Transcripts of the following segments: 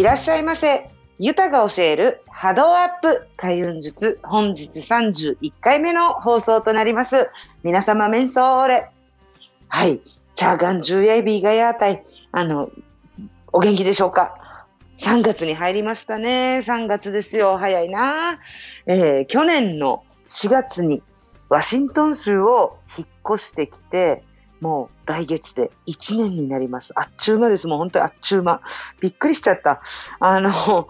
いらっしゃいませ。ユタが教える波動アップ開運術本日31回目の放送となります。皆様メンソーレ。はい。チャーガンジュエビーガヤータイ。あの、お元気でしょうか ?3 月に入りましたね。3月ですよ。早いな。えー、去年の4月にワシントン州を引っ越してきて、もう来月で1年になります。あっちゅう間です。もう本当にあっちゅう間。びっくりしちゃった。あの、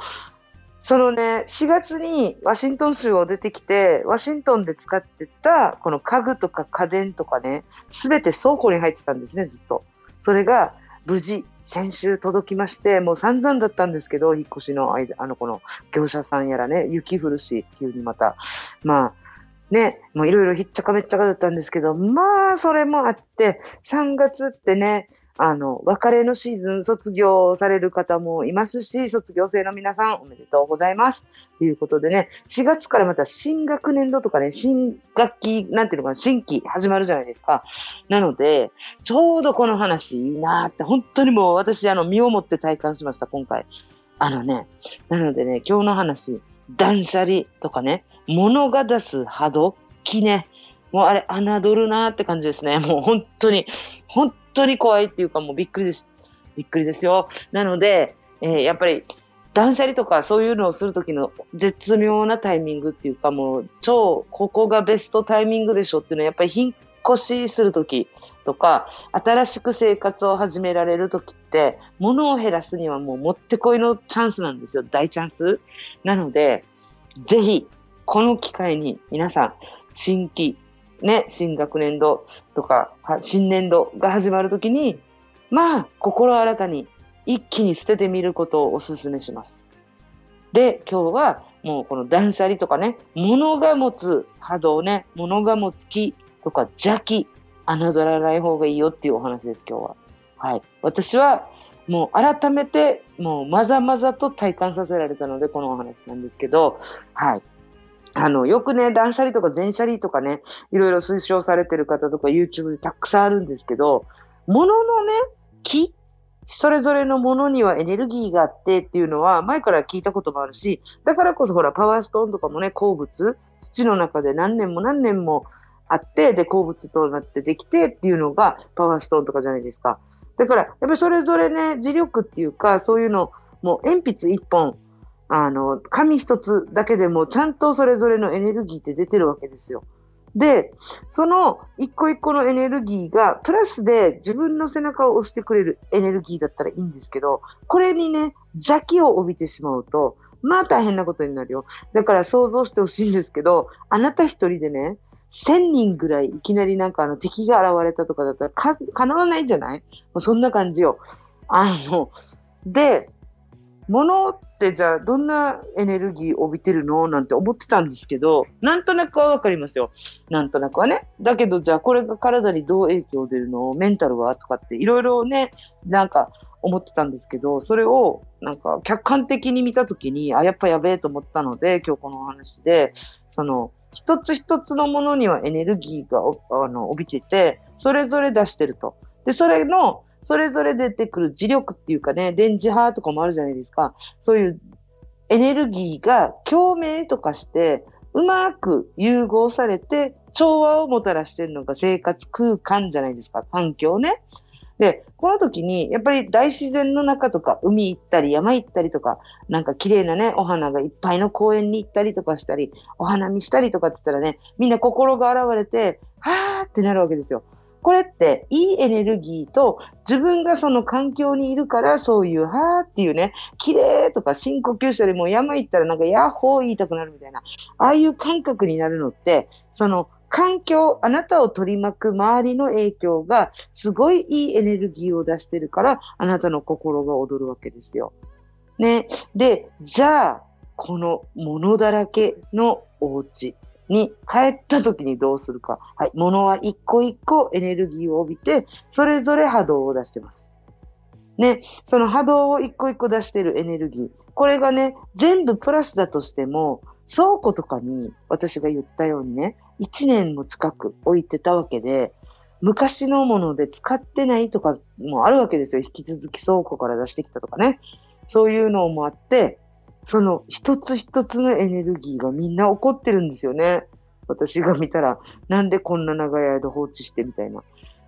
そのね、4月にワシントン州を出てきて、ワシントンで使ってたこの家具とか家電とかね、すべて倉庫に入ってたんですね、ずっと。それが無事先週届きまして、もう散々だったんですけど、引っ越しの間、あの、この業者さんやらね、雪降るし、急にまた。まあ、ね、もういろいろひっちゃかめっちゃかだったんですけど、まあ、それもあって、3月ってね、あの、別れのシーズン卒業される方もいますし、卒業生の皆さんおめでとうございます。ということでね、4月からまた新学年度とかね、新学期、なんていうのかな、新規始まるじゃないですか。なので、ちょうどこの話いいなって、本当にもう私、あの、身をもって体感しました、今回。あのね、なのでね、今日の話、断捨離とかね、物が出す波動、気ね、もうあれ、侮るなって感じですね。もう本当に、本当に怖いっていうかもうびっくりです。びっくりですよ。なので、えー、やっぱり断捨離とかそういうのをするときの絶妙なタイミングっていうかもう超ここがベストタイミングでしょっていうのはやっぱり引っ越しするときとか新しく生活を始められるときって物を減らすにはもうもってこいのチャンスなんですよ。大チャンス。なので、ぜひこの機会に皆さん新規ね、新学年度とか、新年度が始まるときに、まあ、心新たに一気に捨ててみることをお勧めします。で、今日はもうこの断捨離とかね、物が持つ波動ね、物が持つ気とか邪気、侮らない方がいいよっていうお話です、今日は。はい。私はもう改めて、もうまざまざと体感させられたので、このお話なんですけど、はい。あの、よくね、断捨離とか全捨離とかね、いろいろ推奨されてる方とか YouTube でたくさんあるんですけど、物のね、木それぞれのものにはエネルギーがあってっていうのは前から聞いたこともあるし、だからこそほら、パワーストーンとかもね、鉱物、土の中で何年も何年もあって、で、鉱物となってできてっていうのがパワーストーンとかじゃないですか。だから、やっぱりそれぞれね、磁力っていうか、そういうの、もう鉛筆一本、あの、紙一つだけでもちゃんとそれぞれのエネルギーって出てるわけですよ。で、その一個一個のエネルギーがプラスで自分の背中を押してくれるエネルギーだったらいいんですけど、これにね、邪気を帯びてしまうと、まあ大変なことになるよ。だから想像してほしいんですけど、あなた一人でね、1000人ぐらいいきなりなんかあの敵が現れたとかだったらか、叶わないんじゃない？もうそんな感じよ。あの、で、物ってじゃあどんなエネルギーを帯びてるの？なんて思ってたんですけど、なんとなくはわかりますよ。なんとなくはね。だけどじゃあこれが体にどう影響出るの？メンタルは？とかっていろいろね、なんか思ってたんですけど、それをなんか客観的に見たときに、あ、やっぱやべえと思ったので、今日この話で、その、一つ一つのものにはエネルギーがあの帯びてて、それぞれ出してると。で、それのそれぞれ出てくる磁力っていうかね、電磁波とかもあるじゃないですか。そういうエネルギーが共鳴とかして、うまく融合されて調和をもたらしてるのが生活空間じゃないですか。環境ね。で、この時に、やっぱり大自然の中とか、海行ったり、山行ったりとか、なんか綺麗なね、お花がいっぱいの公園に行ったりとかしたり、お花見したりとかって言ったらね、みんな心が現れて、はーってなるわけですよ。これっていいエネルギーと自分がその環境にいるからそういうはーっていうね、綺麗とか深呼吸したりもう山行ったらなんかヤッホー言いたくなるみたいな、ああいう感覚になるのって、その環境、あなたを取り巻く周りの影響がすごいいいエネルギーを出してるからあなたの心が躍るわけですよ。ね。で、じゃあ、この物だらけのお家。に帰った時にどうするか。はい。物は一個一個エネルギーを帯びて、それぞれ波動を出してます。ね。その波動を一個一個出してるエネルギー。これがね、全部プラスだとしても、倉庫とかに私が言ったようにね、1年も近く置いてたわけで、昔のもので使ってないとかもあるわけですよ。引き続き倉庫から出してきたとかね。そういうのもあって、その一つ一つのエネルギーがみんな起こってるんですよね。私が見たら、なんでこんな長い間放置してみたいな。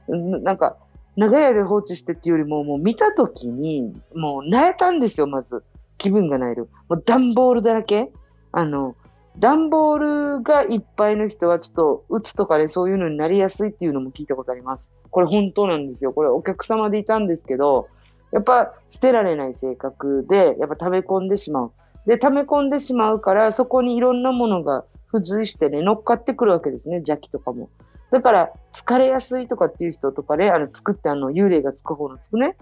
なんか、長い間放置してっていうよりも、もう見たときに、もう泣えたんですよ、まず。気分がなえる。もう段ボールだらけあの、段ボールがいっぱいの人はちょっと、うつとかでそういうのになりやすいっていうのも聞いたことあります。これ本当なんですよ。これお客様でいたんですけど、やっぱ捨てられない性格で、やっぱ溜め込んでしまう。で、溜め込んでしまうから、そこにいろんなものが付随してね、乗っかってくるわけですね、邪気とかも。だから、疲れやすいとかっていう人とかで、あの、作ってあの、幽霊がつく方のつくね、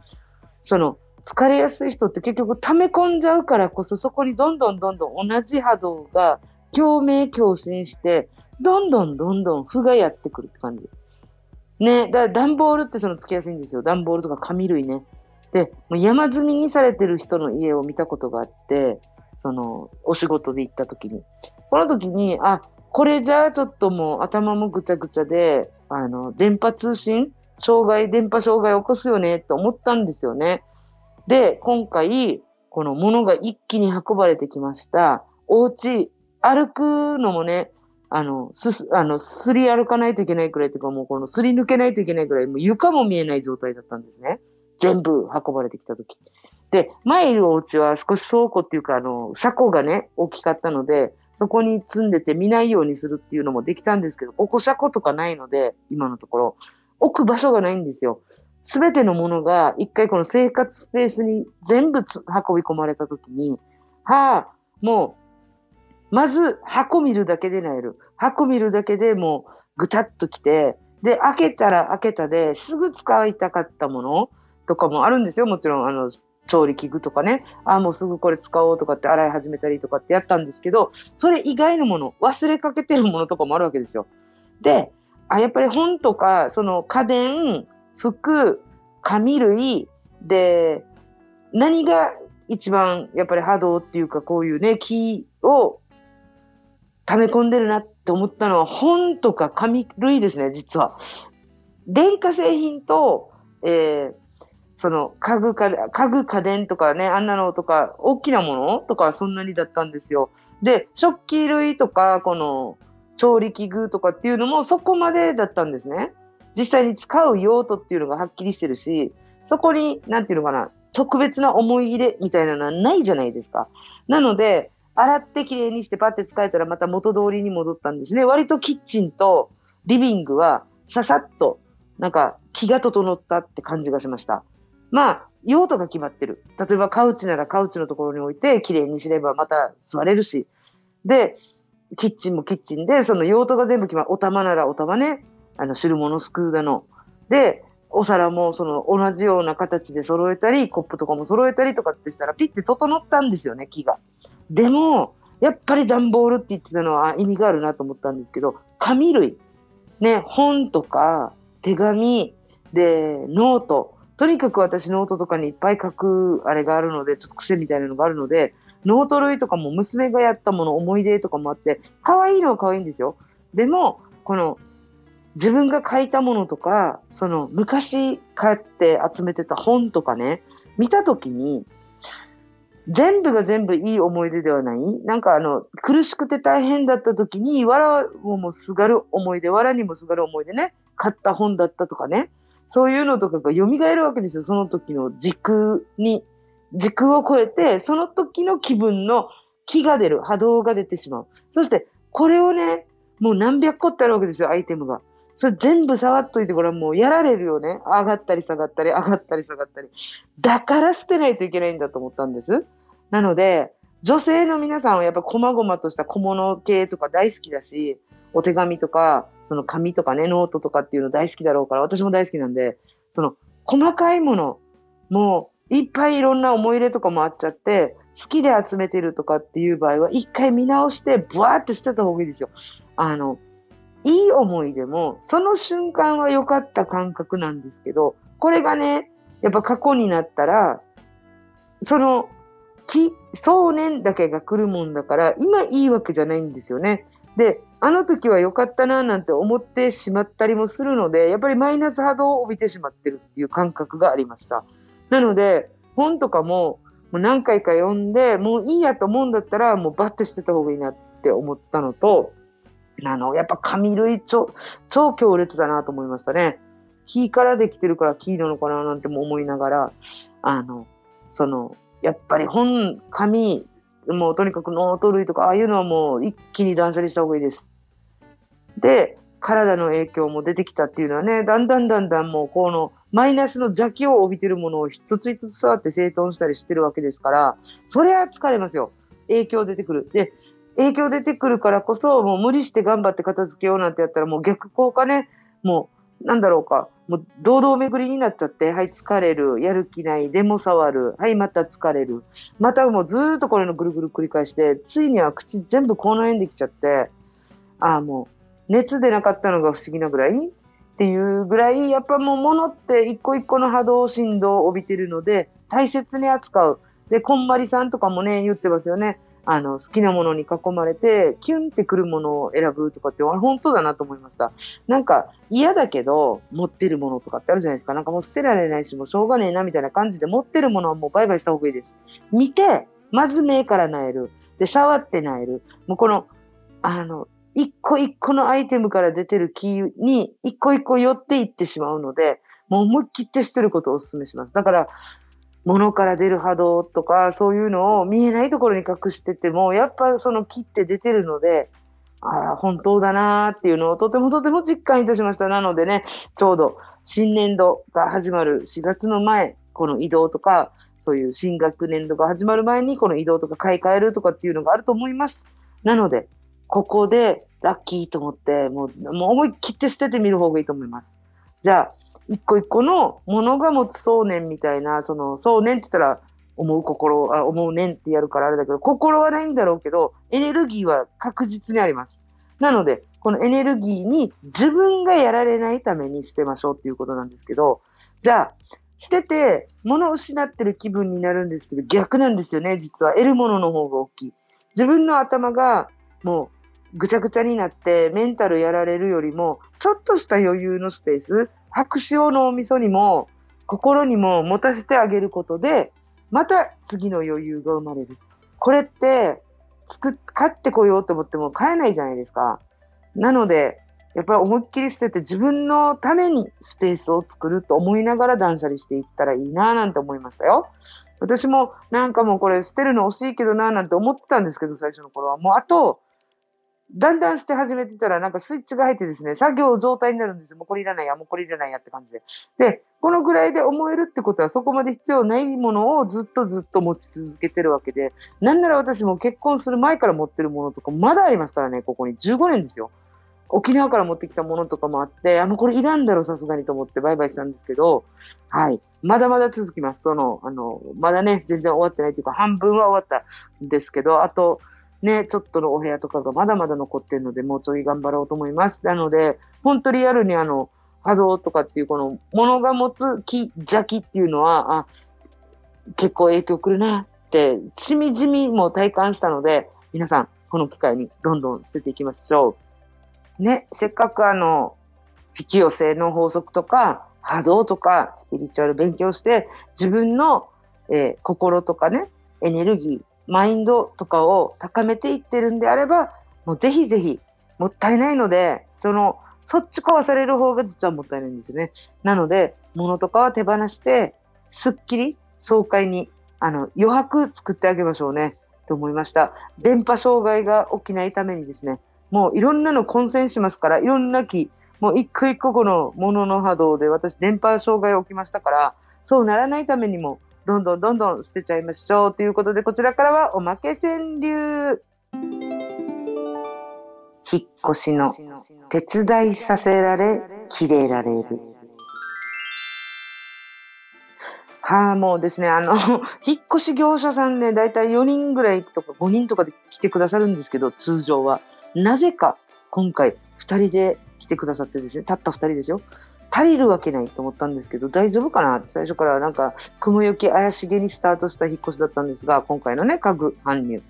その、疲れやすい人って結局溜め込んじゃうからこそ、そこにどんどんどんどん同じ波動が共鳴共振して、どんどんどんどん負がやってくるって感じ。ね、だから段ボールってそのつけやすいんですよ。段ボールとか紙類ね。で、もう山積みにされてる人の家を見たことがあって、その、お仕事で行った時に。この時に、あ、これじゃあちょっともう頭もぐちゃぐちゃで、あの、電波通信？障害、電波障害を起こすよね？って思ったんですよね。で、今回、この物が一気に運ばれてきました。お家、歩くのもね、あの、す、あの、すり歩かないといけないくらいというか、もうこのすり抜けないといけないくらい、もう床も見えない状態だったんですね。全部運ばれてきたとき。で、前いるお家は少し倉庫っていうか、あの、車庫がね、大きかったので、そこに積んでて見ないようにするっていうのもできたんですけど、ここ車庫とかないので、今のところ、置く場所がないんですよ。すべてのものが一回この生活スペースに全部運び込まれたときに、はあ、もう、まず箱見るだけでなえる。箱見るだけでもうぐたっときて、で、開けたら開けたですぐ使いたかったものとかもあるんですよ。もちろん、あの、調理器具とかね、あ、もうすぐこれ使おうとかって洗い始めたりとかってやったんですけど、それ以外のもの、忘れかけてるものとかもあるわけですよ。で、あ、やっぱり本とか、その家電、服、紙類で、何が一番やっぱり波動っていうかこういうね、木を溜め込んでるなって思ったのは本とか紙類ですね、実は。電化製品と、えー、その家具家家具家電とかね、あんなのとか、大きなものとかそんなにだったんですよ。で、食器類とか、この調理器具とかっていうのもそこまでだったんですね。実際に使う用途っていうのがはっきりしてるし、そこに、なんていうのかな、特別な思い入れみたいなのはないじゃないですか。なので、洗ってきれいにしてパッて使えたらまた元通りに戻ったんですね。割とキッチンとリビングはささっとなんか気が整ったって感じがしました。まあ、用途が決まってる。例えばカウチならカウチのところに置いてきれいにすればまた座れるし。で、キッチンもキッチンで、その用途が全部決まる。お玉ならお玉ね。あの汁物すくうだの。で、お皿もその同じような形で揃えたり、コップとかも揃えたりとかってしたら、ピッて整ったんですよね、気が。でも、やっぱり段ボールって言ってたのは意味があるなと思ったんですけど、紙類、ね、本とか手紙、で、ノート。とにかく私ノートとかにいっぱい書くあれがあるので、ちょっと癖みたいなのがあるので、ノート類とかも娘がやったもの、思い出とかもあって、可愛いのは可愛いんですよ。でも、この自分が書いたものとか、その昔買って集めてた本とかね、見たときに、全部が全部いい思い出ではない？なんかあの、苦しくて大変だった時に、わらをもすがる思い出、わらにもすがる思い出ね、買った本だったとかね、そういうのとかが蘇るわけですよ、その時の時空に。時空を超えて、その時の気分の気が出る、波動が出てしまう。そして、これをね、もう何百個ってあるわけですよ、アイテムが。それ全部触っといて、これはもうやられるよね。上がったり下がったり、上がったり下がったり。だから捨てないといけないんだと思ったんです。なので、女性の皆さんはやっぱ細々とした小物系とか大好きだし、お手紙とか、その紙とかね、ノートとかっていうの大好きだろうから、私も大好きなんで、その細かいもの、もういっぱいいろんな思い入れとかもあっちゃって、好きで集めてるとかっていう場合は、一回見直して、ブワーって捨てた方がいいですよ。あの、いい思い出も、その瞬間は良かった感覚なんですけど、これがね、やっぱ過去になったら、その、き、想念だけが来るもんだから、今いいわけじゃないんですよね。で、あの時は良かったななんて思ってしまったりもするので、やっぱりマイナス波動を帯びてしまってるっていう感覚がありました。なので、本とかも、もう何回か読んで、もういいやと思うんだったら、もうバッて捨てた方がいいなって思ったのと、あの、やっぱ紙類超、超強烈だなと思いましたね。木からできてるから木なのかななんても思いながら、あの、その、やっぱり本、紙、もうとにかくノート類とか、ああいうのはもう一気に断捨離した方がいいです。で、体の影響も出てきたっていうのはね、だんだんだんだんもうこのマイナスの邪気を帯びてるものを一つ一つ触って整頓したりしてるわけですから、それは疲れますよ。影響出てくる。で、影響出てくるからこそ、もう無理して頑張って片付けようなんてやったら、もう逆効果ね、もう、なんだろうか、もう堂々巡りになっちゃって、はい、疲れる、やる気ない、でも触る、はい、また疲れる。またもうずーっとこれのぐるぐる繰り返して、ついには口全部口内炎できちゃって、ああ、もう、熱でなかったのが不思議なぐらい？っていうぐらい、やっぱもう物って一個一個の波動、振動を帯びてるので、大切に扱う。で、こんまりさんとかもね、言ってますよね。あの、好きなものに囲まれて、キュンってくるものを選ぶとかって、本当だなと思いました。なんか、嫌だけど、持ってるものとかってあるじゃないですか。なんかもう捨てられないし、もうしょうがねえな、みたいな感じで、持ってるものはもうバイバイした方がいいです。見て、まず目からなえる。で、触ってなえる。もうこの、あの、一個一個のアイテムから出てるキーに、一個一個寄っていってしまうので、もう思いっきって捨てることをお勧めします。だから、物から出る波動とか、そういうのを見えないところに隠してても、やっぱその木って出てるので、ああ、本当だなーっていうのをとてもとても実感いたしました。なのでね、ちょうど新年度が始まる4月の前、この移動とか、そういう新学年度が始まる前にこの移動とか買い替えるとかっていうのがあると思います。なので、ここでラッキーと思って、もう思い切って捨ててみる方がいいと思います。じゃあ、一個一個のものが持つ想念みたいな、その想念って言ったら、思う心、あ思う念ってやるからあれだけど、心はないんだろうけど、エネルギーは確実にあります。なので、このエネルギーに自分がやられないために捨てましょうっていうことなんですけど、じゃあ、捨てて物を失ってる気分になるんですけど、逆なんですよね、実は。得るものの方が大きい。自分の頭がもうぐちゃぐちゃになってメンタルやられるよりも、ちょっとした余裕のスペース、白紙のお味噌にも心にも持たせてあげることで、また次の余裕が生まれる。これって、作っ、買ってこようと思っても買えないじゃないですか。なので、やっぱり思いっきり捨てて自分のためにスペースを作ると思いながら断捨離していったらいいなぁなんて思いましたよ。私もなんかもうこれ捨てるの惜しいけどなぁなんて思ってたんですけど、最初の頃は。もうあとだんだん捨て始めてたら、なんかスイッチが入ってですね、作業状態になるんですよ。もうこれいらないや、もうこれいらないやって感じで。で、このぐらいで思えるってことは、そこまで必要ないものをずっとずっと持ち続けてるわけで、なんなら私も結婚する前から持ってるものとか、まだありますからね、ここに15年ですよ。沖縄から持ってきたものとかもあって、あ、もうこれいらんだろ、さすがにと思ってバイバイしたんですけど、はい。まだまだ続きます。その、あの、まだね、全然終わってないというか、半分は終わったんですけど、あと、ね、ちょっとのお部屋とかがまだまだ残ってるので、もうちょい頑張ろうと思います。なので、本当リアルにあの、波動とかっていうこの、ものが持つ気、邪気っていうのは、あ、結構影響くるなって、しみじみも体感したので、皆さん、この機会にどんどん捨てていきましょう。ね、せっかくあの、引き寄せの法則とか、波動とか、スピリチュアル勉強して、自分の、えー、心とかね、エネルギー、マインドとかを高めていってるんであれば、もうぜひぜひ、もったいないので、その、そっち壊される方が実はもったいないんですね。なので、物とかは手放して、すっきり爽快に、あの、余白作ってあげましょうね。と思いました。電波障害が起きないためにですね、もういろんなの混戦しますから、いろんな木、もう一個一個この物の波動で私電波障害起きましたから、そうならないためにもどんどんどんどん捨てちゃいましょうということで、こちらからはおまけ川柳。引っ越しの手伝いさせられ、切れられる。はあ、もうですね、あの、引っ越し業者さんね、だいたい4人ぐらいとか5人とかで来てくださるんですけど、通常は。なぜか、今回、2人で来てくださってですね、たった2人ですよ。足りるわけないと思ったんですけど、大丈夫かなって最初からなんか、雲行き怪しげにスタートした引っ越しだったんですが、今回のね、家具搬入。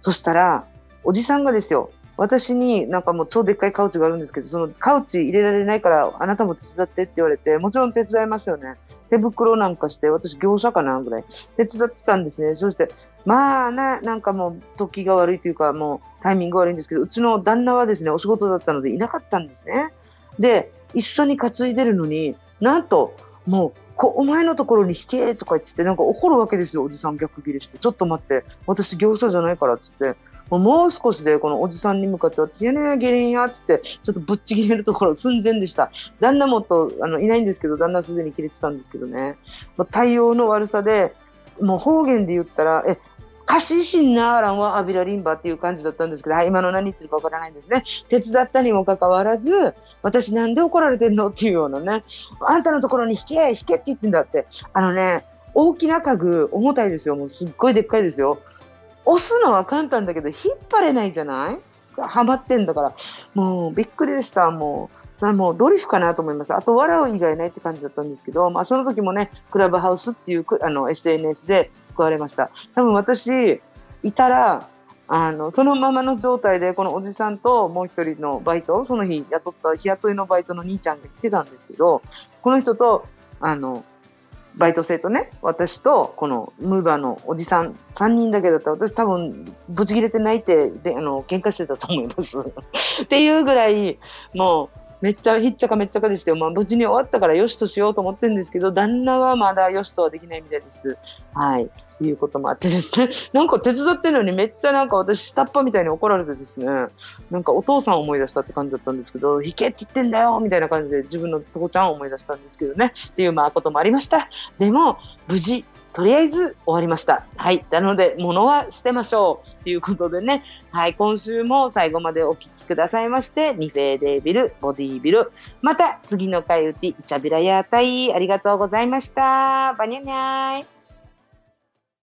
そしたら、おじさんがですよ、私になんかもう超でっかいカウチがあるんですけど、そのカウチ入れられないからあなたも手伝ってって言われて、もちろん手伝いますよね。手袋なんかして、私業者かなぐらい手伝ってたんですね。そして、まあな、なんかもう時が悪いというか、もうタイミング悪いんですけど、うちの旦那はですね、お仕事だったのでいなかったんですね。で、一緒に担いでるのに、なんと、もう、こお前のところに引けとか言って、なんか怒るわけですよ、おじさん逆ギレして。ちょっと待って、私業者じゃないからっつって。もう少しでこのおじさんに向かって私、やねゲレンやっつって、ちょっとぶっちぎれるところ寸前でした。旦那もと、あの、いないんですけど、旦那すでに切れてたんですけどね。ま対応の悪さで、もう方言で言ったら、え、カシシンナーランはアビラリンバっていう感じだったんですけど、はい、今の何言ってるかわからないんですね。手伝ったにもかかわらず、私なんで怒られてんのっていうようなね、あんたのところに引け、引けって言ってんだって。あのね、大きな家具、重たいですよ。もうすっごいでっかいですよ。押すのは簡単だけど、引っ張れないじゃない？はまってんだから、もうびっくりでした。もう、さもうドリフかなと思いました。あと笑う以外ないって感じだったんですけど、まあその時もね、クラブハウスっていうあの SNS で救われました。多分私、いたら、あの、そのままの状態で、このおじさんともう一人のバイトを、その日雇った日雇いのバイトの兄ちゃんが来てたんですけど、この人と、あの、バイト生とね、私と、このムーバーのおじさん、3人だけだったら、私多分、ぶち切れて泣いて、で、あの、喧嘩してたと思います。っていうぐらい、もう、めっちゃひっちゃかめっちゃかでして、まあ、無事に終わったからよしとしようと思ってるんですけど、旦那はまだよしとはできないみたいです。はい。いうこともあってですね。なんか手伝ってるのにめっちゃなんか私下っ端みたいに怒られてですね。なんかお父さん思い出したって感じだったんですけど、引けって言ってんだよみたいな感じで自分の父ちゃんを思い出したんですけどね。っていうまあこともありました。でも、無事とりあえず終わりました。はい。なので、物は捨てましょう。ということでね。はい。今週も最後までお聴きくださいまして、ニフェーデービル、ボディービル。また次の回打ち、イチャビラヤータイ、ありがとうございました。バニャニャイ。